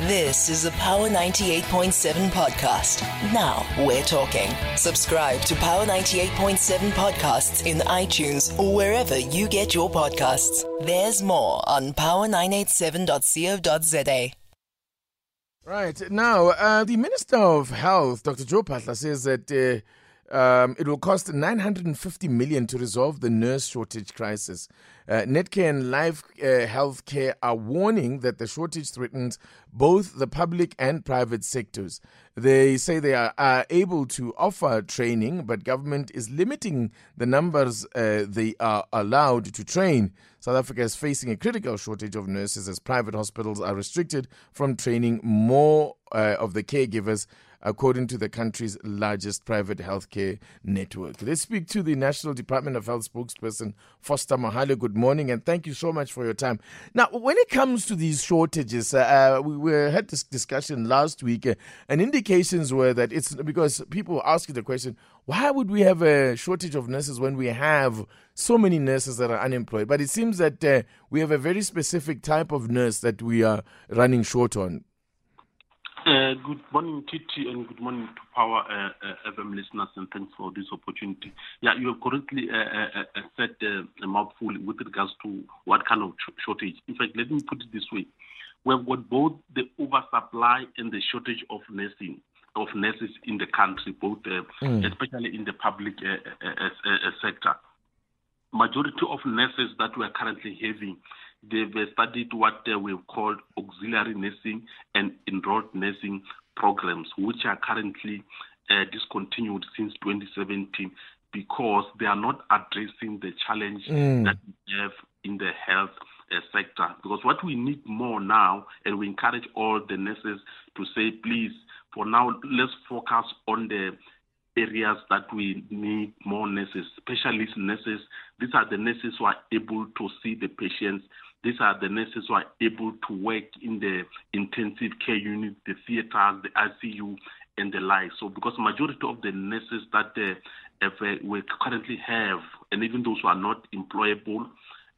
This is a Power 98.7 podcast. Now we're talking. Subscribe to Power 98.7 podcasts in iTunes or wherever you get your podcasts. There's more on power987.co.za. Right. Now, uh, the Minister of Health, Dr. Joe Phaahla, says that uh, um, it will cost 950 million to resolve the nurse shortage crisis. Uh, Netcare and Life uh, Healthcare are warning that the shortage threatens both the public and private sectors. They say they are, are able to offer training, but government is limiting the numbers uh, they are allowed to train. South Africa is facing a critical shortage of nurses as private hospitals are restricted from training more uh, of the caregivers according to the country's largest private healthcare network. Let's speak to the National Department of Health spokesperson, Foster Mohale. Good morning, and thank you so much for your time. Now, when it comes to these shortages, uh, uh we, we, had this discussion last week, uh, and indications were that it's because people ask you the question, why would we have a shortage of nurses when we have so many nurses that are unemployed? But it seems that uh, we have a very specific type of nurse that we are running short on. Uh, good morning, Titi, and good morning to Power uh, uh, FM listeners, and thanks for this opportunity. Yeah, you have correctly uh, uh, uh said a mouthful with regards to what kind of shortage. In fact, let me put it this way: we've got both the oversupply and the shortage of nursing of nurses in the country, both mm. especially in the public sector. Majority of nurses that we are currently having they've studied what we've called auxiliary nursing and enrolled nursing programs, which are currently uh, discontinued since 2017 because they are not addressing the challenge mm. that we have in the health uh, sector. Because what we need more now, and we encourage all the nurses to say, please, for now, let's focus on the areas that we need more nurses, specialist nurses. These are the nurses who are able to see the patients these are the nurses who are able to work in the intensive care unit, the theaters, the ICU, and the like. So, because majority of the nurses that uh, uh, we currently have, and even those who are not employable,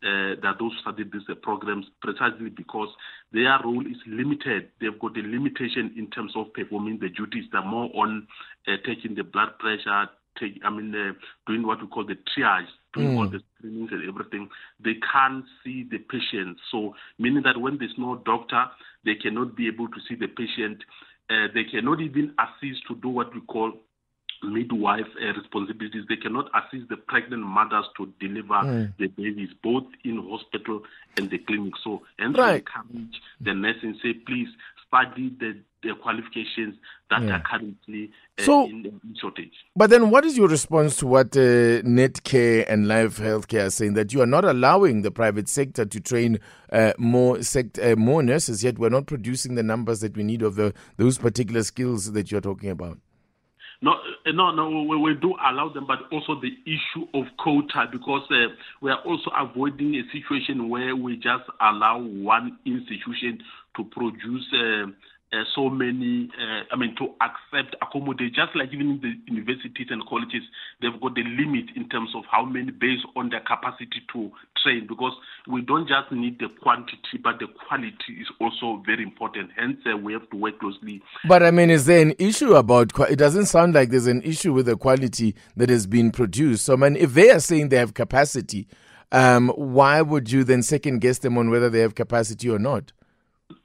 uh, that those studied these uh, programs precisely because their role is limited. They've got a limitation in terms of performing the duties. They're more on uh, taking the blood pressure, take, I mean, uh, doing what we call the triage, doing mm. all the screenings and everything, they can't see the patient. So, meaning that when there's no doctor, they cannot be able to see the patient. Uh, they cannot even assist to do what we call midwife uh, responsibilities. They cannot assist the pregnant mothers to deliver mm. the babies, both in hospital and the clinic. So, and right. encourage the nurse and say, please study the the qualifications that yeah. are currently uh, so, in, shortage. But then, what is your response to what uh, Netcare and Life Healthcare are saying that you are not allowing the private sector to train uh, more sect- uh, more nurses, yet we're not producing the numbers that we need of the those particular skills that you're talking about? No, uh, no, no. We, we, do allow them, but also the issue of quota because uh, we are also avoiding a situation where we just allow one institution to produce uh, uh, so many, uh, I mean, to accept, accommodate, just like even the universities and colleges, they've got the limit in terms of how many based on their capacity to train because we don't just need the quantity, but the quality is also very important. Hence, uh, we have to work closely. But I mean, is there an issue about, it doesn't sound like there's an issue with the quality that has been produced. So, I mean, if they are saying they have capacity, um, why would you then second guess them on whether they have capacity or not?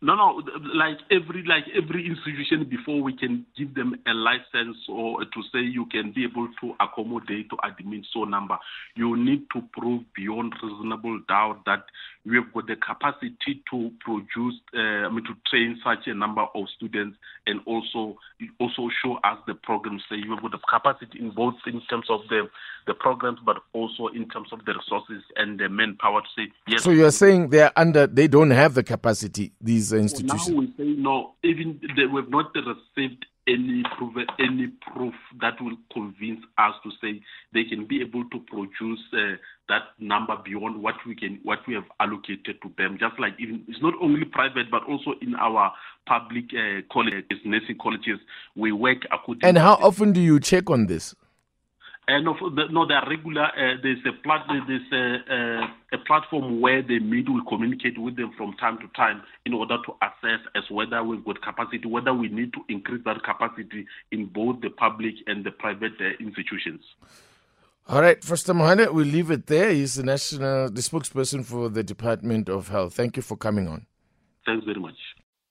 No, no, like every like every institution before we can give them a license or to say you can be able to accommodate to admit so number, you need to prove beyond reasonable doubt that you have got the capacity to produce, uh, I mean, to train such a number of students, and also also show us the programs. Say you have got the capacity in both in terms of the the programs, but also in terms of the resources and the manpower to say yes. So you are saying they are under, they don't have the capacity. These these institutions? Now we say no. Even they, we've not received any proof, any proof that will convince us to say they can be able to produce uh, that number beyond what we can, what we have allocated to them. Just like even it's not only private, but also in our public uh, colleges, nursing colleges, we work according. And how often do you check on this? No, the, no, they are regular. Uh, there's a plat- there's a, uh, a platform where the media will communicate with them from time to time in order to assess as whether we've got capacity, whether we need to increase that capacity in both the public and the private uh, institutions. All right, Foster Mohale, we'll leave it there. He's the national, the spokesperson for the Department of Health. Thank you for coming on. Thanks very much.